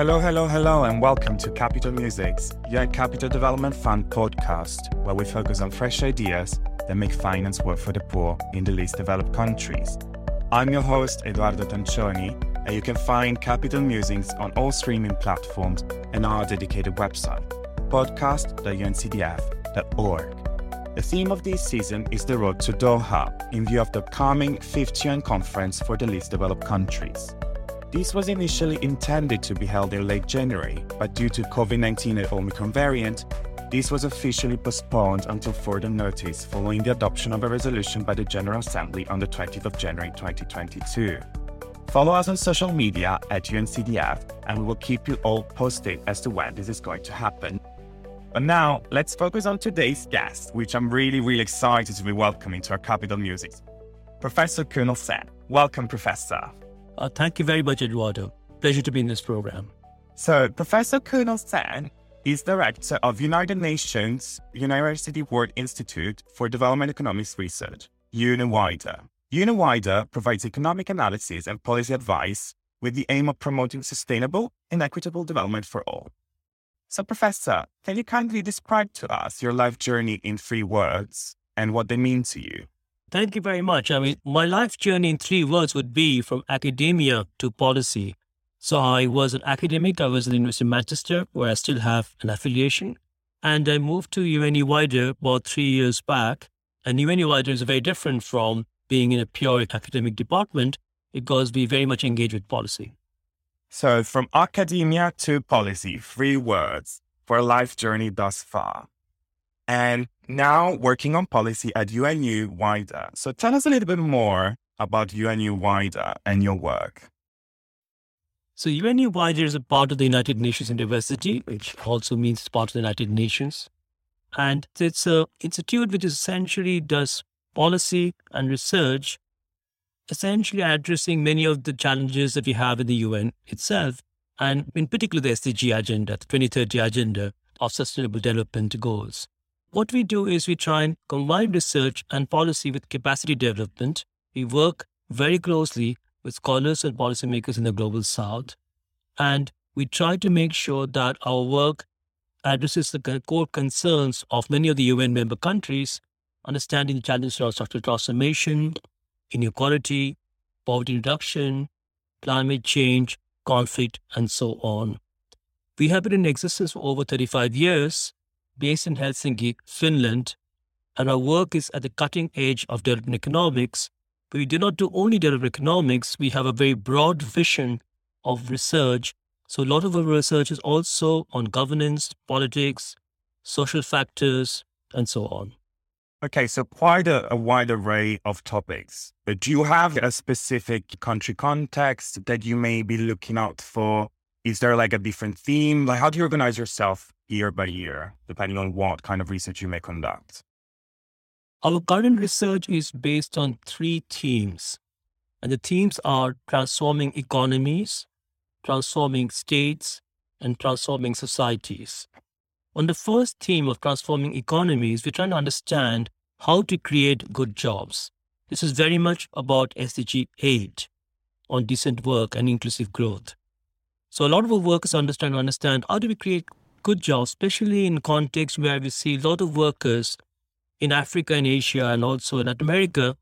Hello, hello, hello, and welcome to Capital Musings UN Capital Development Fund podcast, where we focus on fresh ideas that make finance work for the poor in the least developed countries. I'm your host, Eduardo Tancioni, and you can find Capital Musings on all streaming platforms and our dedicated website, podcast.uncdf.org. The theme of this season is the road to Doha in view of the upcoming 5th UN conference for the least developed countries. This was initially intended to be held in late January, but due to COVID 19 and Omicron variant, this was officially postponed until further notice following the adoption of a resolution by the General Assembly on the 20th of January 2022. Follow us on social media at UNCDF, and we will keep you all posted as to when this is going to happen. But now, let's focus on today's guest, which I'm really, really excited to be welcoming to our Capital Musings. Professor Kunal Sen. Welcome, Professor. Uh, thank you very much, Eduardo. Pleasure to be in this program. So, Professor Kunal Sen is director of United Nations University World Institute for Development Economics Research, UNU WIDER. UNIWIDER provides economic analysis and policy advice with the aim of promoting sustainable and equitable development for all. So, Professor, can you kindly describe to us your life journey in three words and what they mean to you? Thank you very much. I mean, my life journey in three words would be from academia to policy. So, I was an academic. I was at the University of Manchester, where I still have an affiliation. And I moved to UNU about three years back. And UNU is very different from being in a pure academic department because we very much engage with policy. So, from academia to policy, three words for a life journey thus far. And now working on policy at UNU WIDER. So, tell us a little bit more about UNU WIDER and your work. So, UNU WIDER is a part of the United Nations University, which also means part of the United Nations. And it's an institute which essentially does policy and research essentially addressing many of the challenges that we have in the UN itself, and in particular the SDG agenda, the 2030 agenda of sustainable development goals. What we do is we try and combine research and policy with capacity development. We work very closely with scholars and policymakers in the global south, and we try to make sure that our work addresses the core concerns of many of the UN member countries, understanding the challenges around structural transformation, inequality, poverty reduction, climate change, conflict, and so on. We have been in existence for over 35 years, based in Helsinki, Finland, and our work is at the cutting edge of development economics. But we do not do only development economics, we have a very broad vision of research. So, a lot of our research is also on governance, politics, social factors, and so on. Okay, so quite a, a, wide array of topics. Do you have a specific country context that you may be looking out for? Is there like a different theme? Like, how do you organize yourself year by year, depending on what kind of research you may conduct? Our current research is based on three themes. And the themes are transforming economies, transforming states, and transforming societies. On the first theme of transforming economies, we're trying to understand how to create good jobs. This is very much about SDG 8 on decent work and inclusive growth. So a lot of our work is understand understand how do we create good jobs, especially in context where we see a lot of workers in Africa and Asia and also in Latin America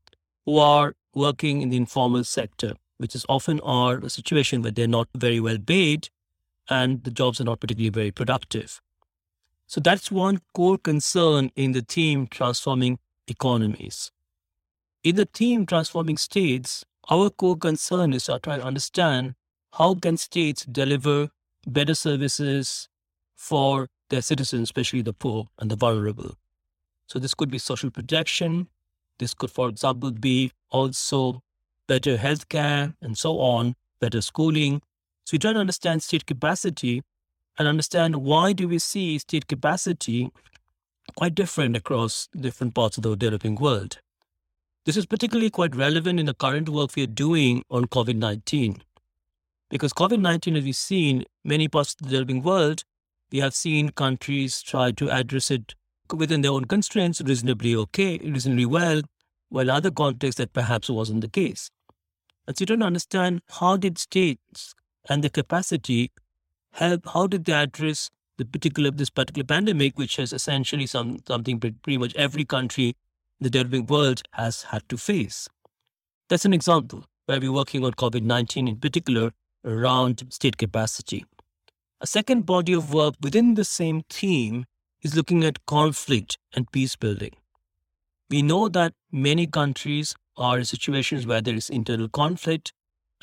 who are working in the informal sector, which is often a situation where they're not very well paid and the jobs are not particularly very productive. So that's one core concern in the theme transforming economies. In the theme transforming states, our core concern is to try to understand how can states deliver better services for their citizens, especially the poor and the vulnerable. So this could be social protection. This could, for example, be also better healthcare and so on, better schooling. So we try to understand state capacity and understand why do we see state capacity quite different across different parts of the developing world. This is particularly quite relevant in the current work we are doing on COVID 19. Because COVID 19, as we've seen, many parts of the developing world, we have seen countries try to address it within their own constraints reasonably okay, reasonably well, while other contexts that perhaps wasn't the case. And so you don't understand how did states and the capacity help, how did they address the particular of this particular pandemic, which has essentially some something pretty much every country in the developing world has had to face. That's an example where we're working on COVID 19 in particular around state capacity. A second body of work within the same theme is looking at conflict and peace building. We know that many countries are in situations where there is internal conflict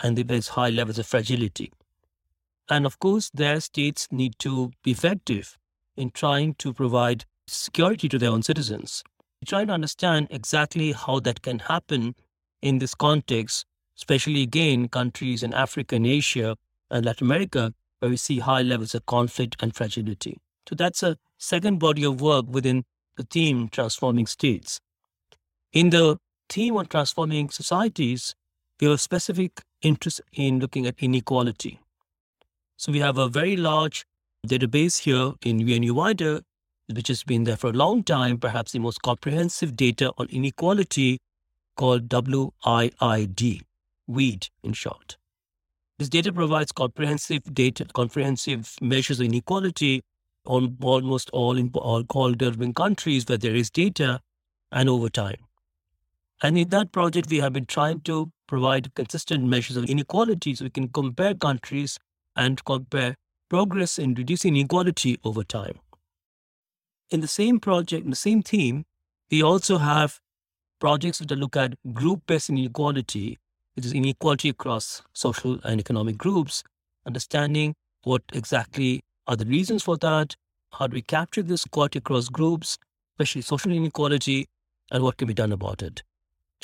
and there's high levels of fragility. And of course, their states need to be effective in trying to provide security to their own citizens. We try to understand exactly how that can happen in this context, especially again, countries in Africa and Asia and Latin America, where we see high levels of conflict and fragility. So that's a second body of work within the theme transforming states. In the theme on transforming societies, we have a specific interest in looking at inequality. So we have a very large database here in UNU Wider, which has been there for a long time, perhaps the most comprehensive data on inequality called WIID, WEED in short. This data provides comprehensive data, comprehensive measures of inequality on almost all in all, developing countries where there is data and over time. And in that project, we have been trying to provide consistent measures of inequality so we can compare countries and compare progress in reducing inequality over time. In the same project, in the same theme, we also have projects that look at group-based inequality, which is inequality across social and economic groups, understanding what exactly are the reasons for that, how do we capture this equality across groups, especially social inequality, and what can be done about it.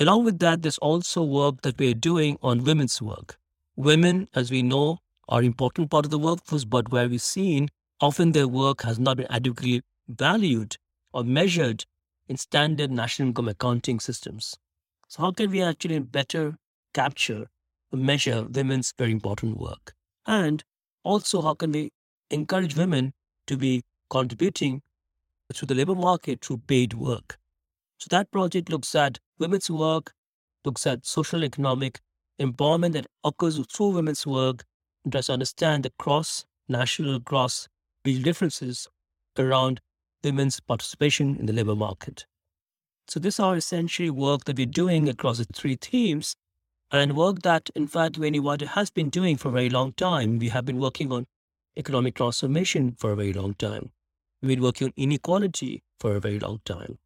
Along with that, there's also work that we're doing on women's work. Women, as we know, are important part of the workforce, but where we've seen often their work has not been adequately valued or measured in standard national income accounting systems. So how can we actually better capture measure women's very important work? And also how can we encourage women to be contributing to the labor market through paid work? So that project looks at women's work, looks at social economic empowerment that occurs through women's work, and tries to understand the cross national, cross regional differences around women's participation in the labor market. So these are essentially work that we're doing across the three themes and work that, in fact, Wider has been doing for a very long time. We have been working on economic transformation for a very long time. We've been working on inequality for a very long time.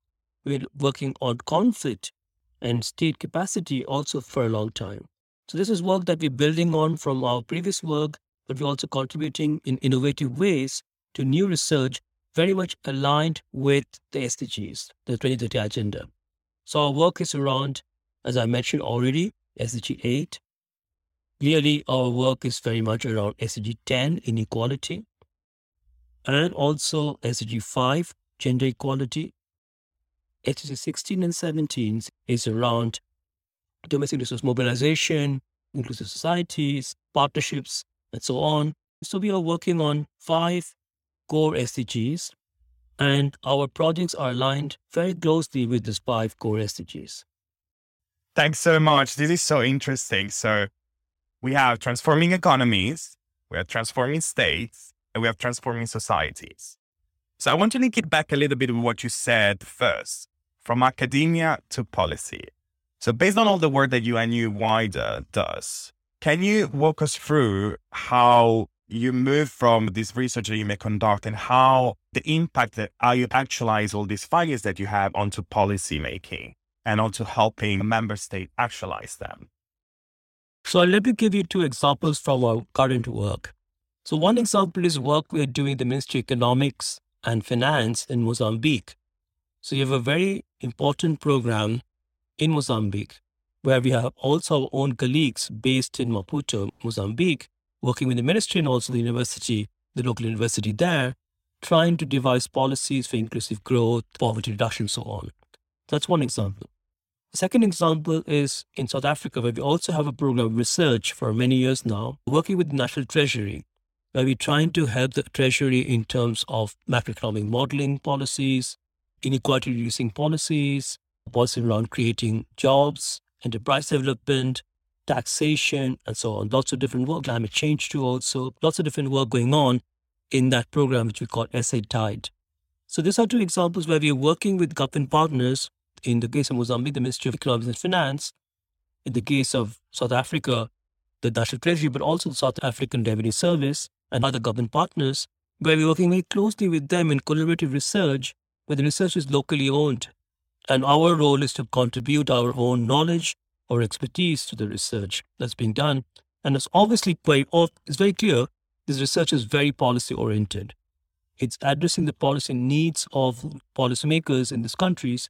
We've been working on conflict and state capacity also for a long time. So this is work that we're building on from our previous work, but we're also contributing in innovative ways to new research very much aligned with the SDGs, the 2030 agenda. So our work is around, as I mentioned already, SDG 8. Clearly, our work is very much around SDG 10, inequality, and also SDG 5, gender equality. SDG 16 and 17 is around domestic resource mobilization, inclusive societies, partnerships, and so on. So we are working on five core SDGs, and our projects are aligned very closely with these five core SDGs. Thanks so much. This is so interesting. So we have transforming economies, we have transforming states, and we have transforming societies. So I want to link it back a little bit with what you said first, from academia to policy. So, based on all the work that UNU Wider does, can you walk us through how you move from this research that you may conduct and how the impact that how you actualize all these findings that you have onto policy making and also helping a member state actualize them? So let me give you two examples from our current work. So one example is work we're doing the Ministry of Economics and Finance in Mozambique. So you have a very important program in Mozambique, where we have also our own colleagues based in Maputo, Mozambique, working with the ministry and also the university, the local university there, trying to devise policies for inclusive growth, poverty reduction, so on. That's one example. The second example is in South Africa, where we also have a program of research for many years now, working with the National Treasury, where we're trying to help the Treasury in terms of macroeconomic modeling policies, inequality reducing policies, policy around creating jobs, enterprise development, taxation, and so on. Lots of different work, climate change too, also. Lots of different work going on in that program, which we call SA-TIED. So these are two examples where we are working with government partners. In the case of Mozambique, the Ministry of Economics and Finance. In the case of South Africa, the National Treasury, but also the South African Revenue Service and other government partners, where we're working very closely with them in collaborative research, where the research is locally owned. And our role is to contribute our own knowledge or expertise to the research that's being done. And it's obviously quite, it's very clear this research is very policy oriented. It's addressing the policy needs of policymakers in these countries.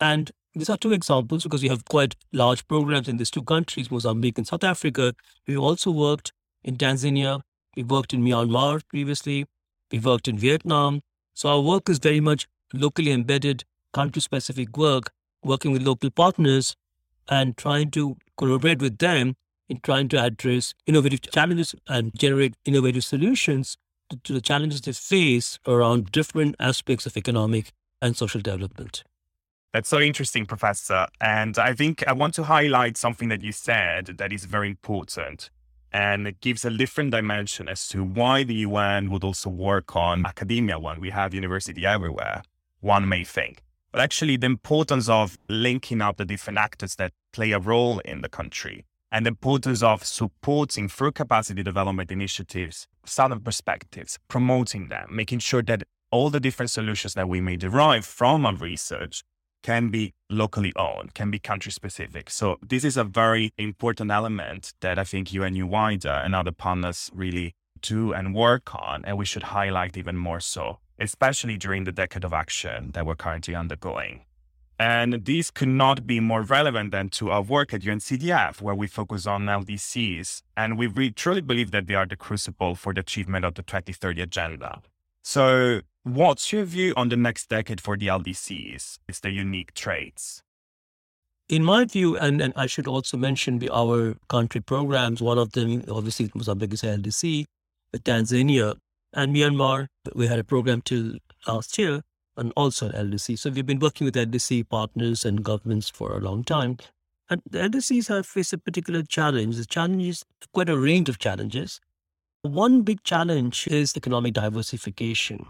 And these are two examples because we have quite large programs in these two countries, Mozambique and South Africa. We've also worked in Tanzania. We worked in Myanmar previously. We worked in Vietnam. So our work is very much locally embedded, country specific work, working with local partners and trying to collaborate with them in trying to address innovative challenges and generate innovative solutions to, to the challenges they face around different aspects of economic and social development. That's so interesting, Professor. And I think I want to highlight something that you said that is very important. And it gives a different dimension as to why the UN would also work on academia when we have university everywhere, one may think. But actually, the importance of linking up the different actors that play a role in the country and the importance of supporting through capacity development initiatives, southern perspectives, promoting them, making sure that all the different solutions that we may derive from our research can be locally owned, can be country specific. So this is a very important element that I think UNU WIDER and other partners really do and work on, and we should highlight even more so, especially during the decade of action that we're currently undergoing. And these could not be more relevant than to our work at UNCDF, where we focus on LDCs. And we really, truly believe that they are the crucible for the achievement of the 2030 agenda. So, what's your view on the next decade for the LDCs? It's their unique traits. In my view, and, and I should also mention our country programs, one of them, obviously, Mozambique is LDC, uh, Tanzania and Myanmar. We had a program till last year and also an LDC. So we've been working with LDC partners and governments for a long time. And the LDCs have faced a particular challenge. The challenge is quite a range of challenges. One big challenge is economic diversification.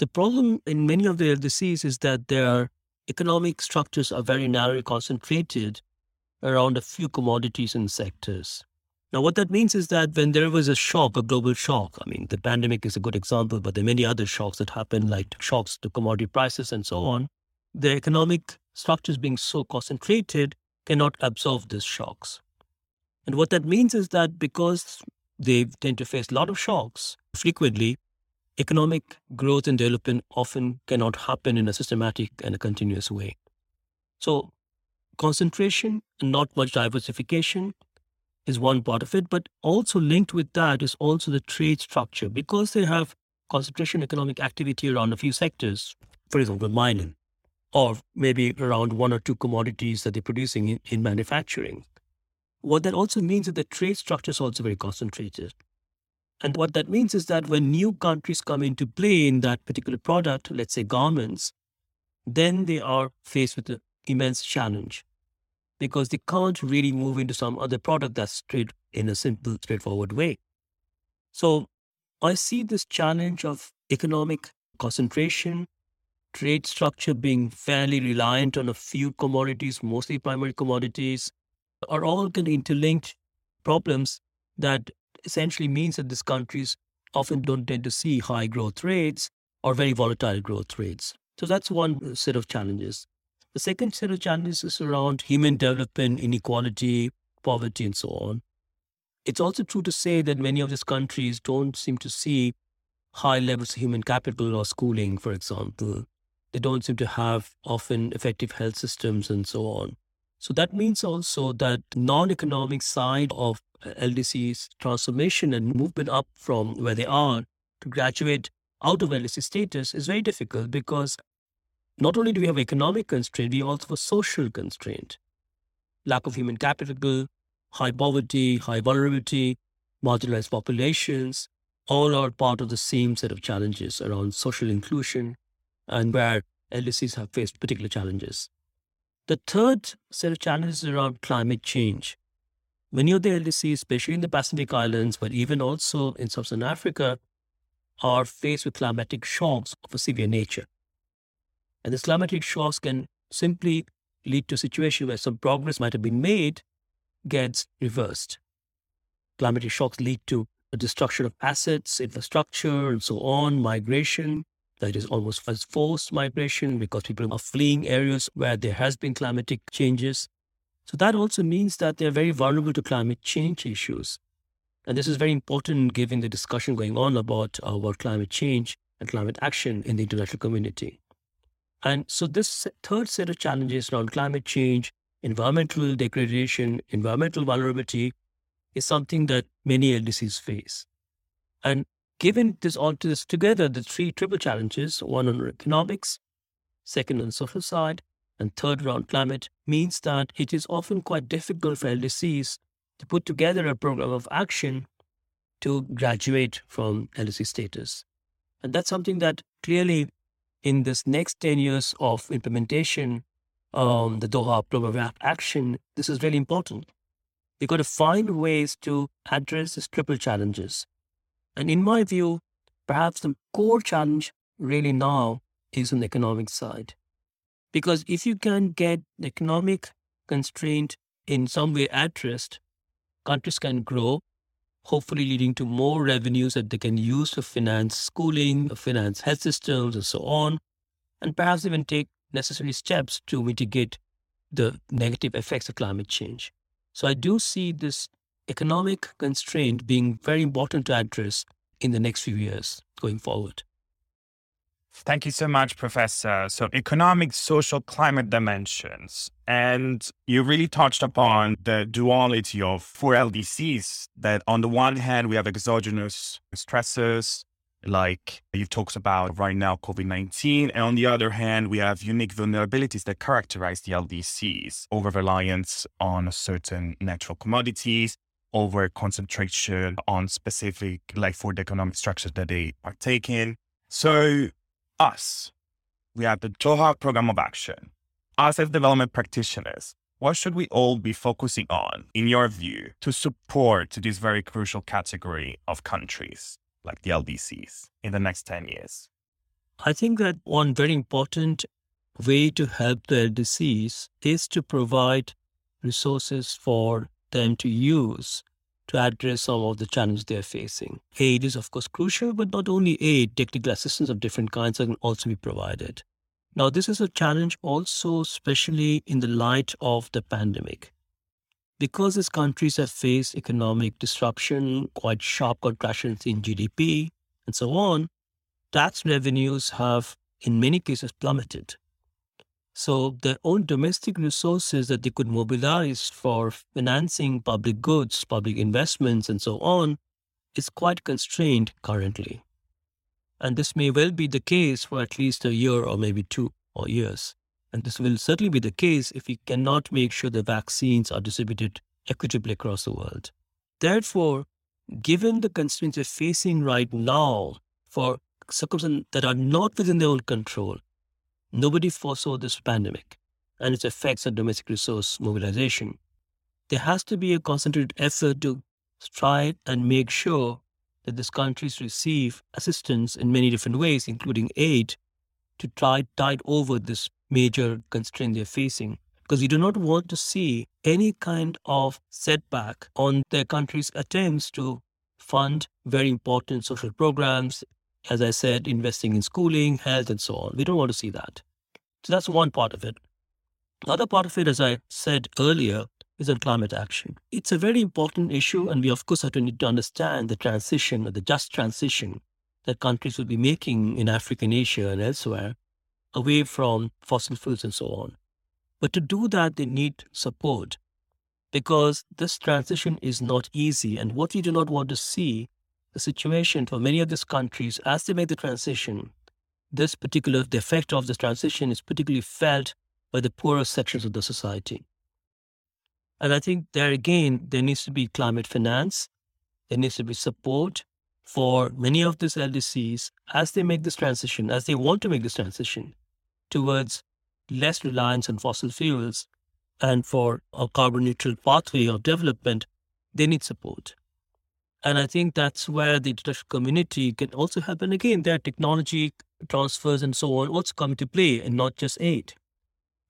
The problem in many of the LDCs is that their economic structures are very narrowly concentrated around a few commodities and sectors. Now, what that means is that when there was a shock, a global shock, I mean, the pandemic is a good example, but there are many other shocks that happen, like shocks to commodity prices and so on. The economic structures being so concentrated cannot absorb these shocks. And what that means is that because they tend to face a lot of shocks frequently, economic growth and development often cannot happen in a systematic and a continuous way. So, concentration and not much diversification is one part of it, but also linked with that is also the trade structure because they have concentration economic activity around a few sectors, for example, mining, or maybe around one or two commodities that they're producing in, in manufacturing. What that also means is the trade structure is also very concentrated. And what that means is that when new countries come into play in that particular product, let's say garments, then they are faced with an immense challenge because they can't really move into some other product that's straight in a simple, straightforward way. So I see this challenge of economic concentration, trade structure being fairly reliant on a few commodities, mostly primary commodities, are all kind of interlinked problems that essentially means that these countries often don't tend to see high growth rates or very volatile growth rates. So that's one uh, set of challenges. The second set of challenges is around human development, inequality, poverty, and so on. It's also true to say that many of these countries don't seem to see high levels of human capital or schooling, for example. They don't seem to have often effective health systems and so on. So that means also that non-economic side of Uh, LDC's transformation and movement up from where they are to graduate out of LDC status is very difficult because not only do we have economic constraint, we also have social constraint. Lack of human capital, high poverty, high vulnerability, marginalized populations, all are part of the same set of challenges around social inclusion and where LDCs have faced particular challenges. The third set of challenges is around climate change. Many of the LDCs, especially in the Pacific Islands, but even also in Sub-Saharan Africa, are faced with climatic shocks of a severe nature. And these climatic shocks can simply lead to a situation where some progress might have been made gets reversed. Climatic shocks lead to the destruction of assets, infrastructure, and so on, migration. That is almost as forced migration because people are fleeing areas where there has been climatic changes. So that also means that they're very vulnerable to climate change issues. And this is very important given the discussion going on about, uh, climate change and climate action in the international community. And so this third set of challenges around climate change, environmental degradation, environmental vulnerability is something that many LDCs face. And given this all this together, the three triple challenges, one on economics, second on social side, and third round climate, means that it is often quite difficult for LDCs to put together a program of action to graduate from LDC status. And that's something that clearly in this next 10 years of implementation, um, the Doha program of action, this is really important. We've got to find ways to address these triple challenges. And in my view, perhaps the core challenge really now is on the economic side. Because if you can get economic constraint in some way addressed, countries can grow, hopefully leading to more revenues that they can use to finance schooling, finance health systems, and so on, and perhaps even take necessary steps to mitigate the negative effects of climate change. So I do see this economic constraint being very important to address in the next few years going forward. Thank you so much, Professor. So, economic, social, climate dimensions. And you really touched upon the duality of four LDCs that, on the one hand, we have exogenous stressors, like you've talked about right now, COVID 19. And on the other hand, we have unique vulnerabilities that characterize the LDCs over reliance on certain natural commodities, over concentration on specific, like for the economic structures that they partake in. So, us, we have the Doha Program of Action. Us as development practitioners, what should we all be focusing on, in your view, to support this very crucial category of countries like the LDCs in the next 10 years? I think that one very important way to help the LDCs is to provide resources for them to use to address some of the challenges they're facing. Aid is, of course, crucial, but not only aid, technical assistance of different kinds can also be provided. Now, this is a challenge also, especially in the light of the pandemic. Because these countries have faced economic disruption, quite sharp contractions in GDP, and so on, tax revenues have, in many cases, plummeted. So their own domestic resources that they could mobilize for financing public goods, public investments, and so on is quite constrained currently. And this may well be the case for at least a year or maybe two or years. And this will certainly be the case if we cannot make sure the vaccines are distributed equitably across the world. Therefore, given the constraints we're facing right now for circumstances that are not within their own control, Nobody foresaw this pandemic and its effects on domestic resource mobilization. There has to be a concentrated effort to try and make sure that these countries receive assistance in many different ways, including aid, to try tide over this major constraint they're facing. Because we do not want to see any kind of setback on their country's attempts to fund very important social programs, as I said, investing in schooling, health, and so on. We don't want to see that. So that's one part of it. The other part of it, as I said earlier, is on climate action. It's a very important issue, and we, of course, have to need to understand the transition or the just transition that countries will be making in Africa and Asia and elsewhere away from fossil fuels and so on. But to do that, they need support because this transition is not easy. And what we do not want to see the situation for many of these countries as they make the transition, this particular, the effect of this transition is particularly felt by the poorer sections of the society. And I think there again, there needs to be climate finance, there needs to be support for many of these LDCs as they make this transition, as they want to make this transition towards less reliance on fossil fuels and for a carbon neutral pathway of development they need support. And I think that's where the international community can also help. And again, there are technology transfers and so on also come into play and not just aid.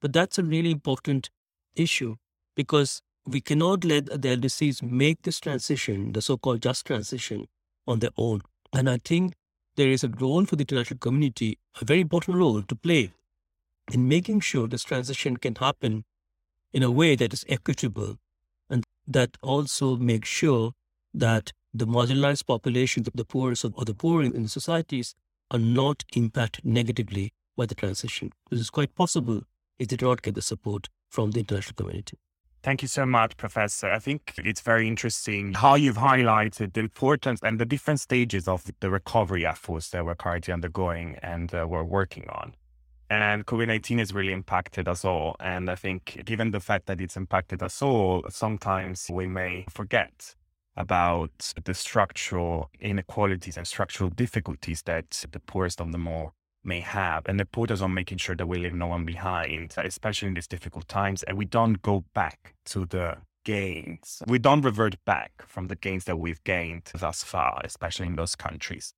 But that's a really important issue because we cannot let the LDCs make this transition, the so called just transition, on their own. And I think there is a role for the international community, a very important role to play in making sure this transition can happen in a way that is equitable and that also makes sure that the marginalized populations the poorest or the poor in the societies are not impacted negatively by the transition. This is quite possible if they do not get the support from the international community. Thank you so much, Professor. I think it's very interesting how you've highlighted the importance and the different stages of the recovery efforts that we're currently undergoing and uh, we're working on. And COVID 19 has really impacted us all. And I think, given the fact that it's impacted us all, sometimes we may forget about the structural inequalities and structural difficulties that the poorest of them all may have. And the importance on making sure that we leave no one behind, especially in these difficult times. And we don't go back to the gains. We don't revert back from the gains that we've gained thus far, especially in those countries.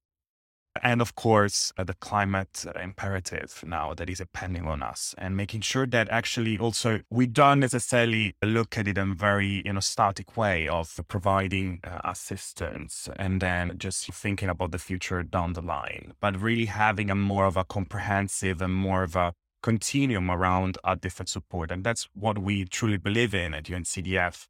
And of course, uh, the climate imperative now that is depending on us and making sure that actually also we don't necessarily look at it in a very, you know, static way of providing uh, assistance and then just thinking about the future down the line, but really having a more of a comprehensive and more of a continuum around our different support. And that's what we truly believe in at UNCDF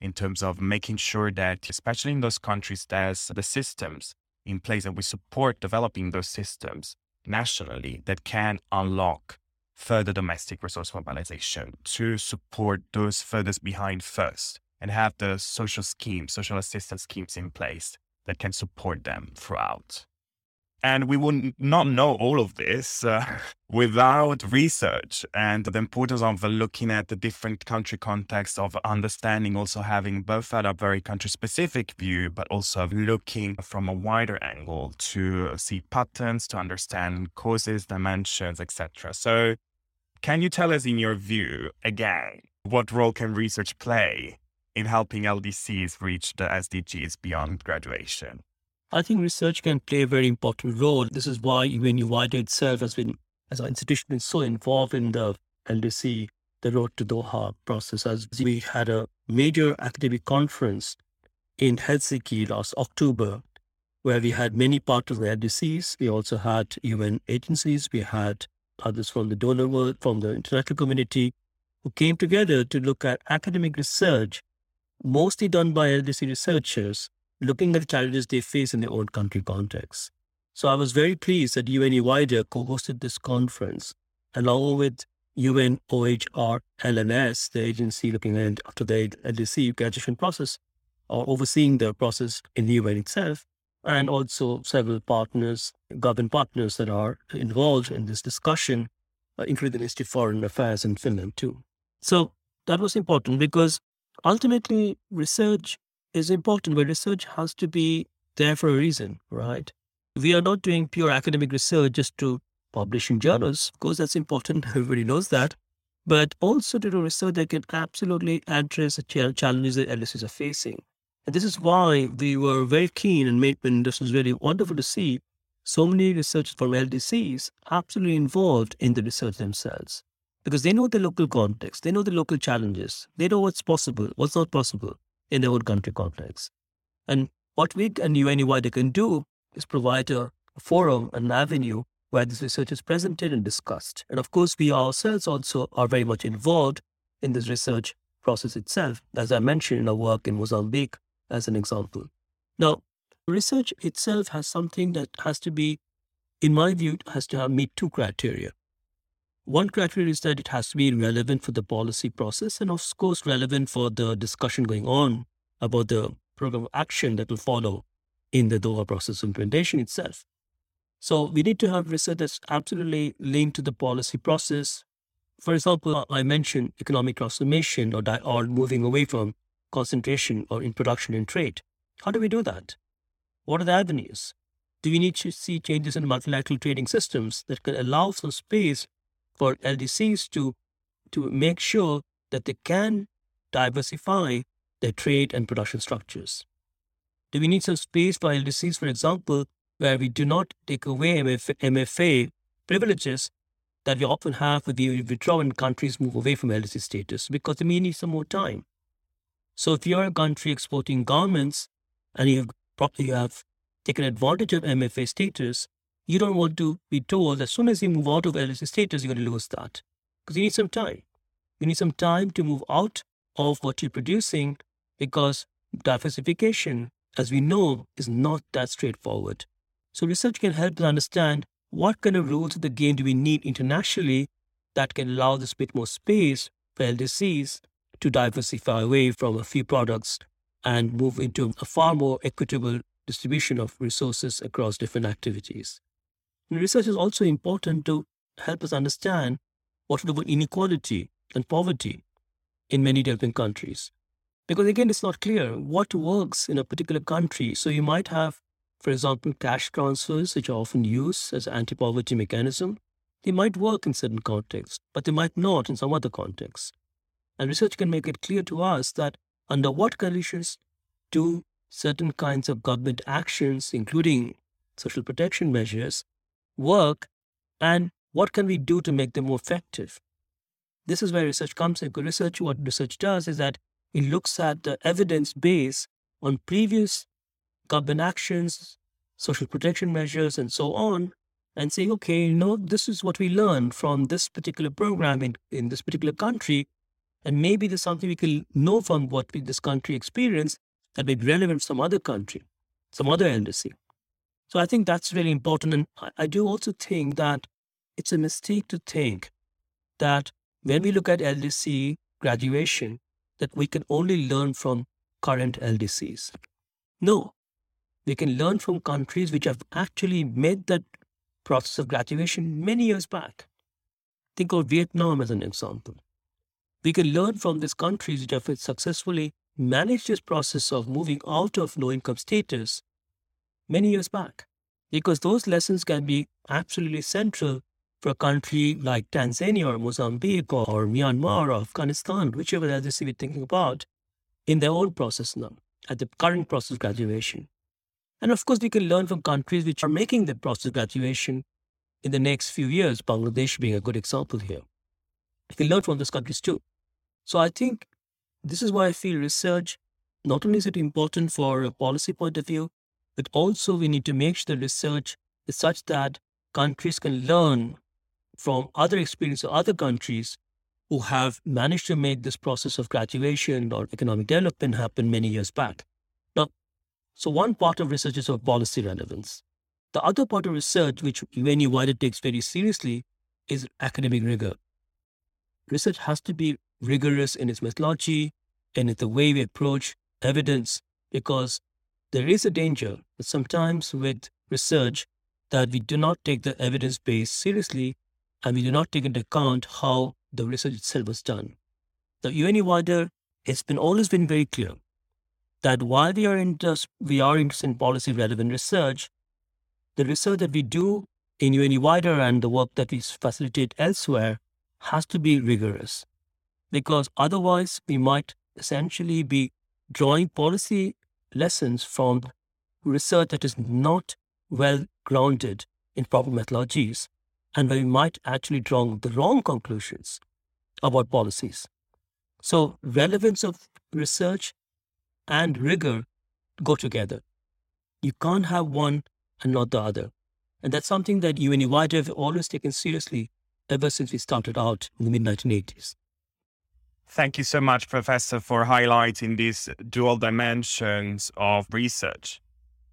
in terms of making sure that, especially in those countries, there's the systems in place and we support developing those systems nationally that can unlock further domestic resource mobilization to support those furthest behind first and have the social schemes, social assistance schemes in place that can support them throughout. And we would not know all of this uh, without research and the importance of looking at the different country contexts of understanding, also having both at a very country specific view, but also looking from a wider angle to see patterns, to understand causes, dimensions, etc. So, can you tell us, in your view, again, what role can research play in helping LDCs reach the SDGs beyond graduation? I think research can play a very important role. This is why UIDA itself has been, as an institution, been so involved in the LDC, the Road to Doha process. As we had a major academic conference in Helsinki last October, where we had many partners of the LDCs. We also had UN agencies. We had others from the donor world, from the international community, who came together to look at academic research, mostly done by LDC researchers, looking at the challenges they face in their own country context. So I was very pleased that UN co-hosted this conference along with UN OHR LNS, the agency looking at after the LDC graduation process or overseeing the process in the UN itself, and also several partners, government partners that are involved in this discussion, uh, including the Ministry of Foreign Affairs in Finland too. So that was important because ultimately research is important, but research has to be there for a reason, right? We are not doing pure academic research just to publish in journals. Of course, that's important. Everybody knows that. But also to do research that can absolutely address the challenges that LDCs are facing. And this is why we were very keen and made, and this was really wonderful to see so many researchers from LDCs absolutely involved in the research themselves. Because they know the local context, they know the local challenges, they know what's possible, what's not possible in their own country context. And what we and UNU WIDER can do is provide a, forum, an avenue where this research is presented and discussed. And of course, we ourselves also are very much involved in this research process itself, as I mentioned in our work in Mozambique as an example. Now, research itself has something that has to be, in my view, has to meet two criteria. One criteria is that it has to be relevant for the policy process and, of course, relevant for the discussion going on about the program of action that will follow in the Doha process implementation itself. So we need to have research that's absolutely linked to the policy process. For example, I mentioned economic transformation or, di- or moving away from concentration or in production and trade. How do we do that? What are the avenues? Do we need to see changes in multilateral trading systems that can allow some space for LDCs to, to make sure that they can diversify their trade and production structures. Do we need some space for LDCs, for example, where we do not take away MFA, privileges that we often have with the withdraw when countries move away from LDC status because they may need some more time. So if you're a country exporting garments and you have, you have taken advantage of MFA status, you don't want to be told as soon as you move out of LDC status, you're going to lose that because you need some time. You need some time to move out of what you're producing because diversification, as we know, is not that straightforward. So research can help us understand what kind of rules of the game do we need internationally that can allow this bit more space for LDCs to diversify away from a few products and move into a far more equitable distribution of resources across different activities. Research is also important to help us understand what about inequality and poverty in many developing countries. Because again, it's not clear what works in a particular country. So you might have, for example, cash transfers, which are often used as an anti-poverty mechanism. They might work in certain contexts, but they might not in some other contexts. And research can make it clear to us that under what conditions do certain kinds of government actions, including social protection measures, work and what can we do to make them more effective? This is where research comes in. Research, what research does is that it looks at the evidence base on previous government actions, social protection measures, and so on, and say, okay, you know, this is what we learned from this particular program in, in this particular country. And maybe there's something we can know from what we, this country experienced that may be relevant to some other country, some other LDC. So I think that's really important. And I, I do also think that it's a mistake to think that when we look at LDC graduation, that we can only learn from current LDCs. No, we can learn from countries which have actually made that process of graduation many years back. Think of Vietnam as an example. We can learn from these countries which have successfully managed this process of moving out of low income status many years back, because those lessons can be absolutely central for a country like Tanzania or Mozambique or Myanmar or Afghanistan, whichever LDC we're thinking about, in their own process now, at the current process of graduation. And of course, we can learn from countries which are making the process of graduation in the next few years, Bangladesh being a good example here. We can learn from those countries too. So I think this is why I feel research, not only is it important for a policy point of view, but also we need to make sure the research is such that countries can learn from other experience of other countries who have managed to make this process of graduation or economic development happen many years back. Now, so one part of research is of policy relevance. The other part of research, which UNU Wider takes very seriously, is academic rigor. Research has to be rigorous in its methodology and in the way we approach evidence, because there is a danger that sometimes with research that we do not take the evidence base seriously and we do not take into account how the research itself was done. The UNU Wider has been always been very clear that while we are interested, we are interested in policy relevant research, the research that we do in UNU Wider and the work that we facilitate elsewhere has to be rigorous because otherwise we might essentially be drawing policy lessons from research that is not well grounded in proper methodologies and where we might actually draw the wrong conclusions about policies. So, relevance of research and rigor go together. You can't have one and not the other. And that's something that UNU Wider have always taken seriously ever since we started out in the mid 1980s. Thank you so much, Professor, for highlighting these dual dimensions of research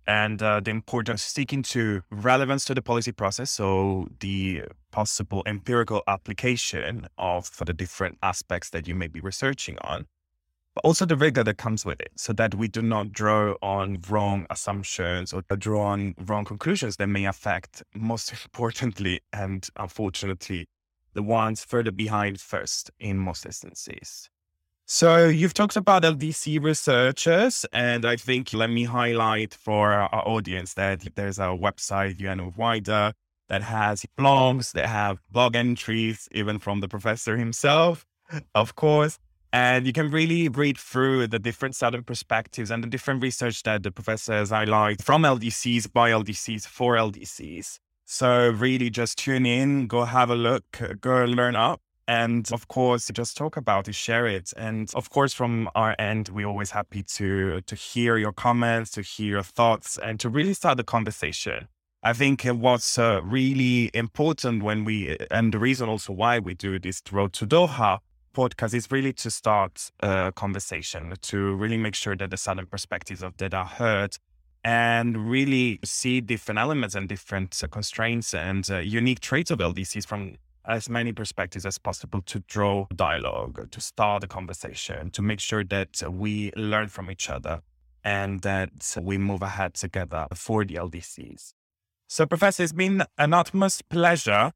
and uh, the importance of sticking to relevance to the policy process. So the possible empirical application of the different aspects that you may be researching on, but also the rigor that comes with it so that we do not draw on wrong assumptions or draw on wrong conclusions that may affect, most importantly, and unfortunately, the ones further behind first in most instances. So you've talked about LDC researchers, and I think let me highlight for our audience that there's a website, UNU Wider, that has blogs, that have blog entries, even from the professor himself, of course. And you can really read through the different Southern perspectives and the different research that the professors highlight from LDCs, by LDCs, for LDCs. So really just tune in, go have a look, uh, go learn up. And of course, just talk about it, share it. And of course, from our end, we're always happy to to hear your comments, to hear your thoughts, and to really start the conversation. I think what's uh, really important when we, uh, and the reason also why we do this Road to Doha podcast is really to start uh, a conversation, to really make sure that the Southern perspectives of that are heard and really see different elements and different uh, constraints and uh, unique traits of LDCs from as many perspectives as possible to draw dialogue, to start a conversation, to make sure that we learn from each other and that we move ahead together for the LDCs. So, Professor, it's been an utmost pleasure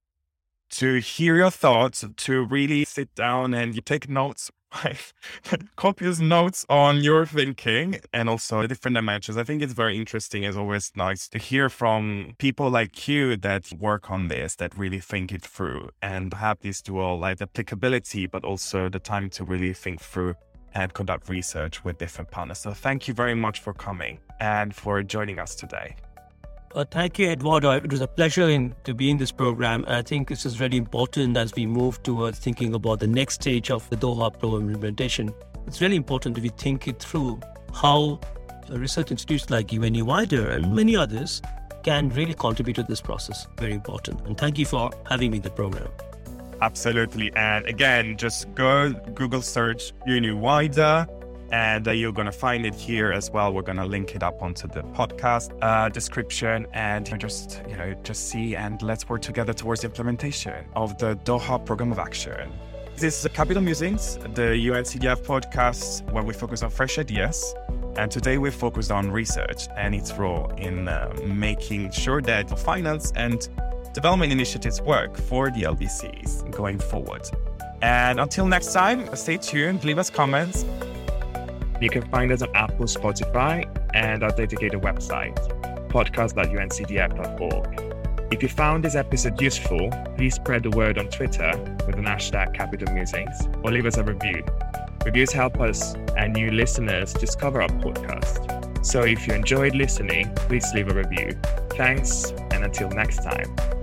to hear your thoughts, to really sit down and take notes, right? copious notes on your thinking and also the different dimensions. I think it's very interesting. It's always nice to hear from people like you that work on this, that really think it through and have this dual like applicability, but also the time to really think through and conduct research with different partners. So thank you very much for coming and for joining us today. Uh, thank you, Eduardo. It was a pleasure in, to be in this program. I think this is really important as we move towards thinking about the next stage of the Doha program implementation. It's really important that we think it through how research institutes like UNU WIDER and many others can really contribute to this process. Very important. And thank you for having me in the program. Absolutely. And again, just go Google search UNU WIDER and uh, you're going to find it here as well. We're going to link it up onto the podcast uh, description and just, you know, just see and let's work together towards the implementation of the Doha Program of Action. This is Capital Musings, the UNCDF podcast where we focus on fresh ideas. And today we focused on research and its role in uh, making sure that finance and development initiatives work for the LDCs going forward. And until next time, stay tuned, leave us comments, you can find us on Apple, Spotify, and our dedicated website, podcast.uncdf.org. If you found this episode useful, please spread the word on Twitter with the hashtag Capital Musings or leave us a review. Reviews help us and new listeners discover our podcast. So if you enjoyed listening, please leave a review. Thanks, and until next time.